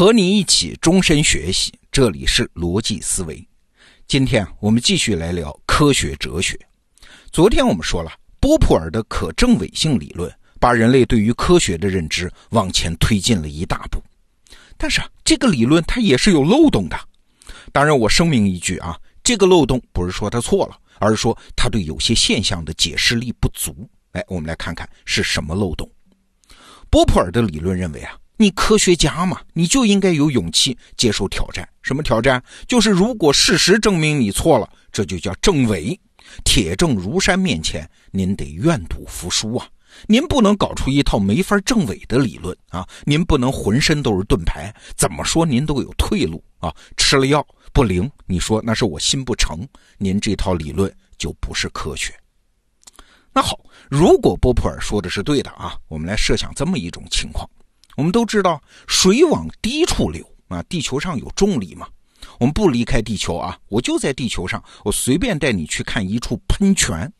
和你一起终身学习，这里是逻辑思维。今天我们继续来聊科学哲学。昨天我们说了，波普尔的可证伪性理论把人类对于科学的认知往前推进了一大步。但是啊，这个理论它也是有漏洞的。当然，我声明一句啊，这个漏洞不是说它错了，而是说它对有些现象的解释力不足。哎，我们来看看是什么漏洞。波普尔的理论认为啊。你科学家嘛，你就应该有勇气接受挑战。什么挑战？就是如果事实证明你错了，这就叫证伪。铁证如山面前，您得愿赌服输啊！您不能搞出一套没法证伪的理论啊！您不能浑身都是盾牌，怎么说您都有退路啊！吃了药不灵，你说那是我心不诚，您这套理论就不是科学。那好，如果波普尔说的是对的啊，我们来设想这么一种情况。我们都知道水往低处流啊，地球上有重力嘛。我们不离开地球啊，我就在地球上，我随便带你去看一处喷泉，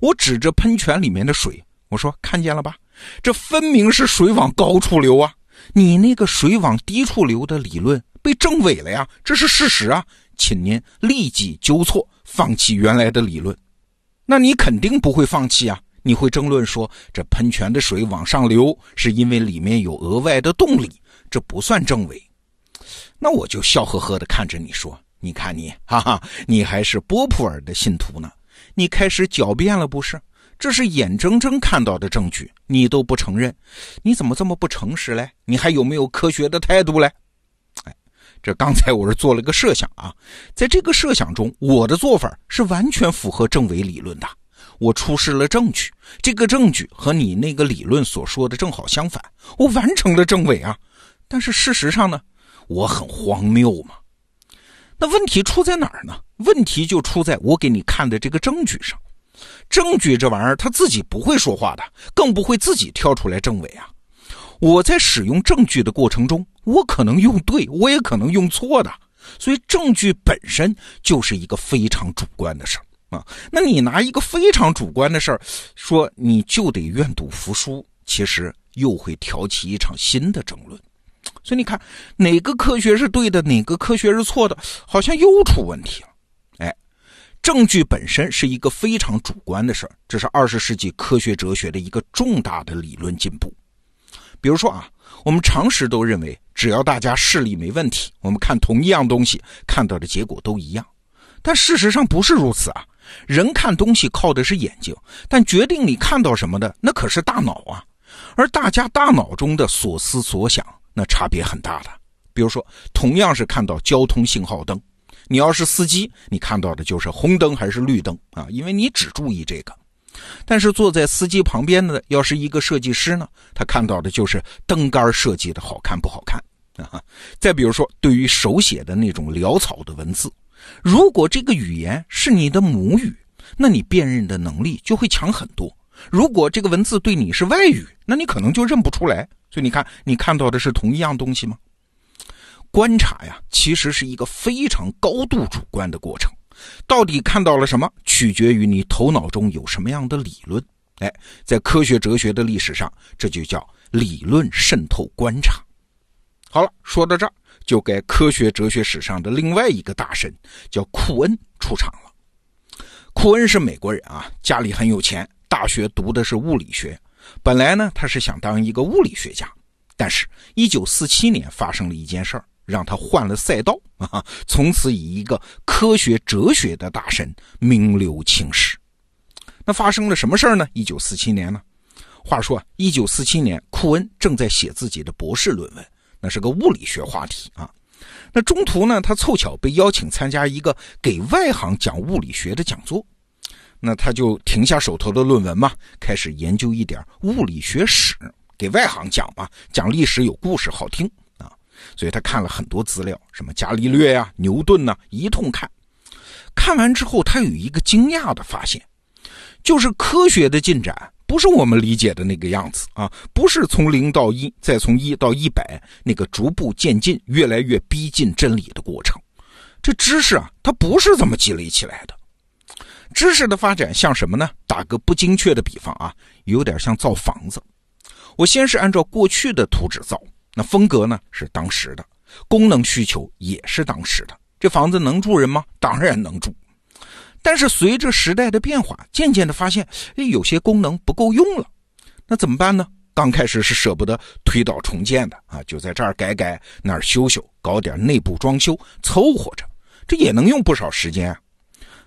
我指着喷泉里面的水，我说看见了吧？这分明是水往高处流啊！你那个水往低处流的理论被证伪了呀，这是事实啊，请您立即纠错，放弃原来的理论。那你肯定不会放弃啊。你会争论说，这喷泉的水往上流是因为里面有额外的动力，这不算证伪。那我就笑呵呵地看着你说：“你看你，哈哈，你还是波普尔的信徒呢？你开始狡辩了，不是？这是眼睁睁看到的证据，你都不承认，你怎么这么不诚实嘞？你还有没有科学的态度嘞？”哎，这刚才我是做了个设想啊，在这个设想中，我的做法是完全符合证伪理论的。我出示了证据，这个证据和你那个理论所说的正好相反，我完成了证伪啊！但是事实上呢，我很荒谬嘛。那问题出在哪儿呢？问题就出在我给你看的这个证据上。证据这玩意儿，他自己不会说话的，更不会自己跳出来证伪啊。我在使用证据的过程中，我可能用对，我也可能用错的，所以证据本身就是一个非常主观的事儿。啊，那你拿一个非常主观的事儿说，你就得愿赌服输，其实又会挑起一场新的争论。所以你看，哪个科学是对的，哪个科学是错的，好像又出问题了。哎，证据本身是一个非常主观的事儿，这是二十世纪科学哲学的一个重大的理论进步。比如说啊，我们常识都认为，只要大家视力没问题，我们看同一样东西，看到的结果都一样。但事实上不是如此啊。人看东西靠的是眼睛，但决定你看到什么的那可是大脑啊。而大家大脑中的所思所想，那差别很大的。比如说，同样是看到交通信号灯，你要是司机，你看到的就是红灯还是绿灯啊？因为你只注意这个。但是坐在司机旁边的，要是一个设计师呢，他看到的就是灯杆设计的好看不好看啊。再比如说，对于手写的那种潦草的文字。如果这个语言是你的母语，那你辨认的能力就会强很多。如果这个文字对你是外语，那你可能就认不出来。所以你看，你看到的是同一样东西吗？观察呀，其实是一个非常高度主观的过程。到底看到了什么，取决于你头脑中有什么样的理论。哎，在科学哲学的历史上，这就叫理论渗透观察。好了，说到这儿。就该科学哲学史上的另外一个大神，叫库恩出场了。库恩是美国人啊，家里很有钱，大学读的是物理学。本来呢，他是想当一个物理学家，但是1947年发生了一件事儿，让他换了赛道啊，从此以一个科学哲学的大神名留青史。那发生了什么事儿呢？1947年呢？话说，1947年，库恩正在写自己的博士论文。那是个物理学话题啊，那中途呢，他凑巧被邀请参加一个给外行讲物理学的讲座，那他就停下手头的论文嘛，开始研究一点物理学史，给外行讲嘛，讲历史有故事好听啊，所以他看了很多资料，什么伽利略呀、牛顿呐，一通看。看完之后，他有一个惊讶的发现，就是科学的进展。不是我们理解的那个样子啊！不是从零到一，再从一到一百，那个逐步渐进、越来越逼近真理的过程。这知识啊，它不是这么积累起来的。知识的发展像什么呢？打个不精确的比方啊，有点像造房子。我先是按照过去的图纸造，那风格呢是当时的。功能需求也是当时的。这房子能住人吗？当然能住。但是随着时代的变化，渐渐的发现，哎，有些功能不够用了。那怎么办呢？刚开始是舍不得推倒重建的啊，就在这儿改改，那儿修修，搞点内部装修，凑合着，这也能用不少时间。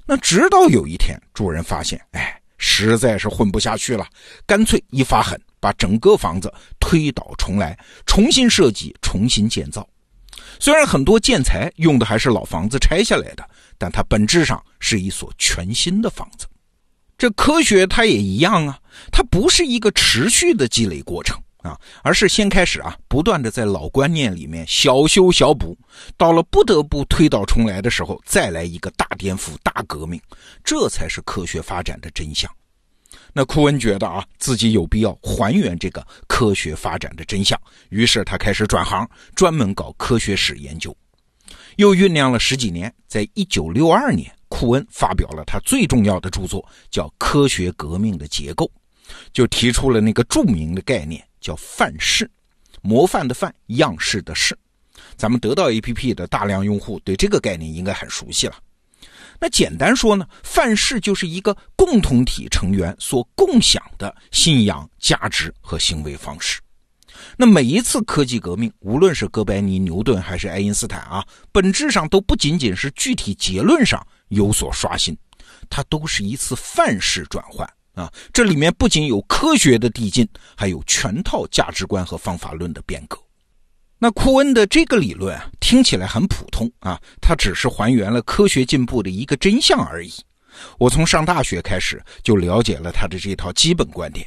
那直到有一天，主人发现，哎。实在是混不下去了，干脆一发狠，把整个房子推倒重来，重新设计，重新建造。虽然很多建材用的还是老房子拆下来的，但它本质上是一所全新的房子。这科学它也一样啊，它不是一个持续的积累过程啊，而是先开始啊，不断的在老观念里面小修小补，到了不得不推倒重来的时候，再来一个大颠覆、大革命，这才是科学发展的真相。那库恩觉得啊，自己有必要还原这个科学发展的真相，于是他开始转行，专门搞科学史研究。又酝酿了十几年，在一九六二年，库恩发表了他最重要的著作，叫《科学革命的结构》，就提出了那个著名的概念，叫范式，模范的范，样式的式。咱们得到 APP 的大量用户对这个概念应该很熟悉了。那简单说呢，范式就是一个共同体成员所共享的信仰、价值和行为方式。那每一次科技革命，无论是哥白尼、牛顿还是爱因斯坦啊，本质上都不仅仅是具体结论上有所刷新，它都是一次范式转换啊。这里面不仅有科学的递进，还有全套价值观和方法论的变革。那库恩的这个理论啊，听起来很普通啊，它只是还原了科学进步的一个真相而已。我从上大学开始就了解了他的这套基本观点，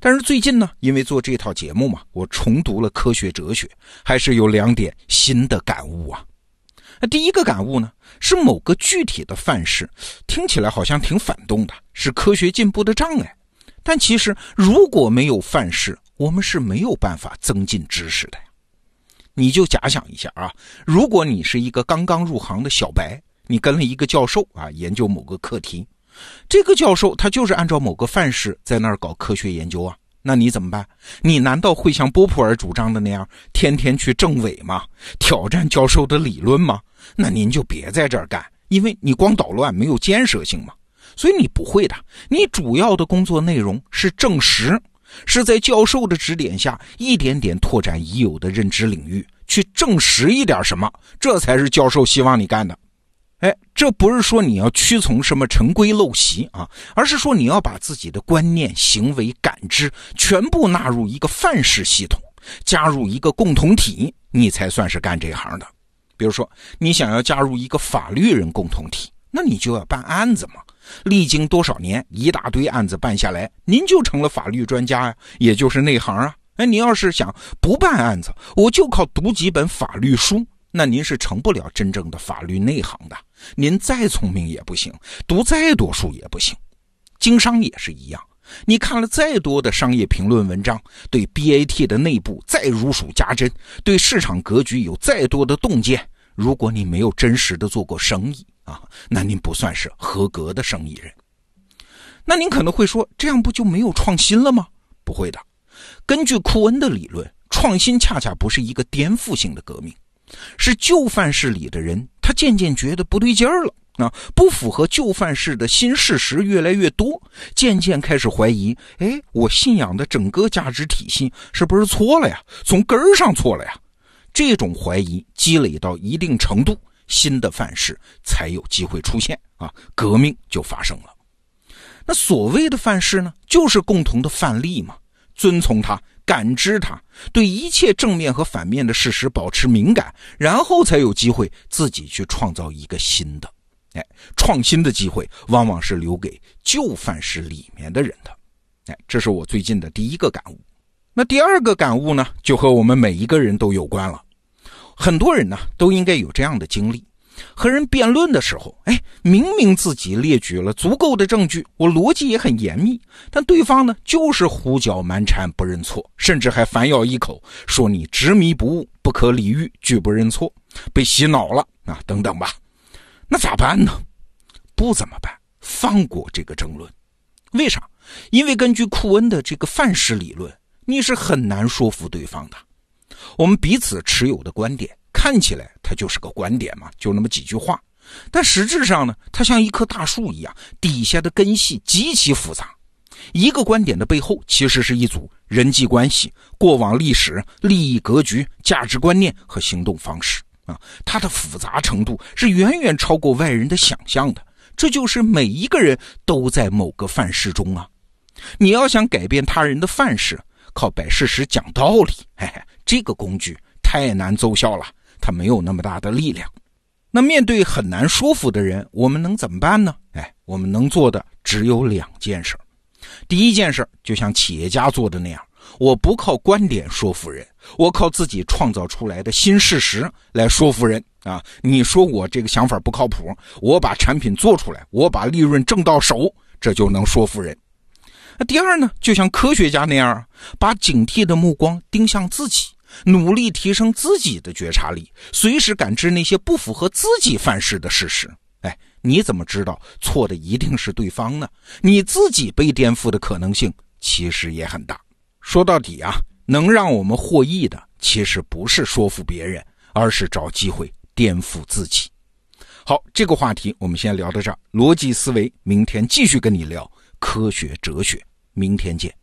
但是最近呢，因为做这套节目嘛，我重读了科学哲学，还是有两点新的感悟啊。那第一个感悟呢，是某个具体的范式听起来好像挺反动的，是科学进步的障碍。但其实如果没有范式，我们是没有办法增进知识的呀。你就假想一下啊，如果你是一个刚刚入行的小白，你跟了一个教授啊研究某个课题，这个教授他就是按照某个范式在那儿搞科学研究啊，那你怎么办？你难道会像波普尔主张的那样，天天去政委吗？挑战教授的理论吗？那您就别在这儿干，因为你光捣乱没有建设性嘛，所以你不会的。你主要的工作内容是证实。是在教授的指点下，一点点拓展已有的认知领域，去证实一点什么，这才是教授希望你干的。哎，这不是说你要屈从什么陈规陋习啊，而是说你要把自己的观念、行为、感知全部纳入一个范式系统，加入一个共同体，你才算是干这行的。比如说，你想要加入一个法律人共同体，那你就要办案子嘛。历经多少年，一大堆案子办下来，您就成了法律专家呀，也就是内行啊。哎，您要是想不办案子，我就靠读几本法律书，那您是成不了真正的法律内行的。您再聪明也不行，读再多书也不行。经商也是一样，你看了再多的商业评论文章，对 BAT 的内部再如数家珍，对市场格局有再多的洞见，如果你没有真实的做过生意。啊，那您不算是合格的生意人。那您可能会说，这样不就没有创新了吗？不会的，根据库恩的理论，创新恰恰不是一个颠覆性的革命，是旧范式里的人他渐渐觉得不对劲儿了啊，不符合旧范式的新事实越来越多，渐渐开始怀疑，哎，我信仰的整个价值体系是不是错了呀？从根儿上错了呀？这种怀疑积累到一定程度。新的范式才有机会出现啊，革命就发生了。那所谓的范式呢，就是共同的范例嘛，遵从它，感知它，对一切正面和反面的事实保持敏感，然后才有机会自己去创造一个新的。哎，创新的机会往往是留给旧范式里面的人的。哎，这是我最近的第一个感悟。那第二个感悟呢，就和我们每一个人都有关了。很多人呢都应该有这样的经历：和人辩论的时候，哎，明明自己列举了足够的证据，我逻辑也很严密，但对方呢就是胡搅蛮缠，不认错，甚至还反咬一口，说你执迷不悟，不可理喻，拒不认错，被洗脑了啊，等等吧。那咋办呢？不怎么办？放过这个争论。为啥？因为根据库恩的这个范式理论，你是很难说服对方的。我们彼此持有的观点看起来它就是个观点嘛，就那么几句话。但实质上呢，它像一棵大树一样，底下的根系极其复杂。一个观点的背后，其实是一组人际关系、过往历史、利益格局、价值观念和行动方式啊，它的复杂程度是远远超过外人的想象的。这就是每一个人都在某个范式中啊。你要想改变他人的范式，靠摆事实、讲道理，嘿嘿，这个工具太难奏效了，它没有那么大的力量。那面对很难说服的人，我们能怎么办呢？哎，我们能做的只有两件事。第一件事，就像企业家做的那样，我不靠观点说服人，我靠自己创造出来的新事实来说服人啊！你说我这个想法不靠谱，我把产品做出来，我把利润挣到手，这就能说服人。那第二呢，就像科学家那样，把警惕的目光盯向自己。努力提升自己的觉察力，随时感知那些不符合自己范式的事实。哎，你怎么知道错的一定是对方呢？你自己被颠覆的可能性其实也很大。说到底啊，能让我们获益的，其实不是说服别人，而是找机会颠覆自己。好，这个话题我们先聊到这儿。逻辑思维，明天继续跟你聊科学哲学。明天见。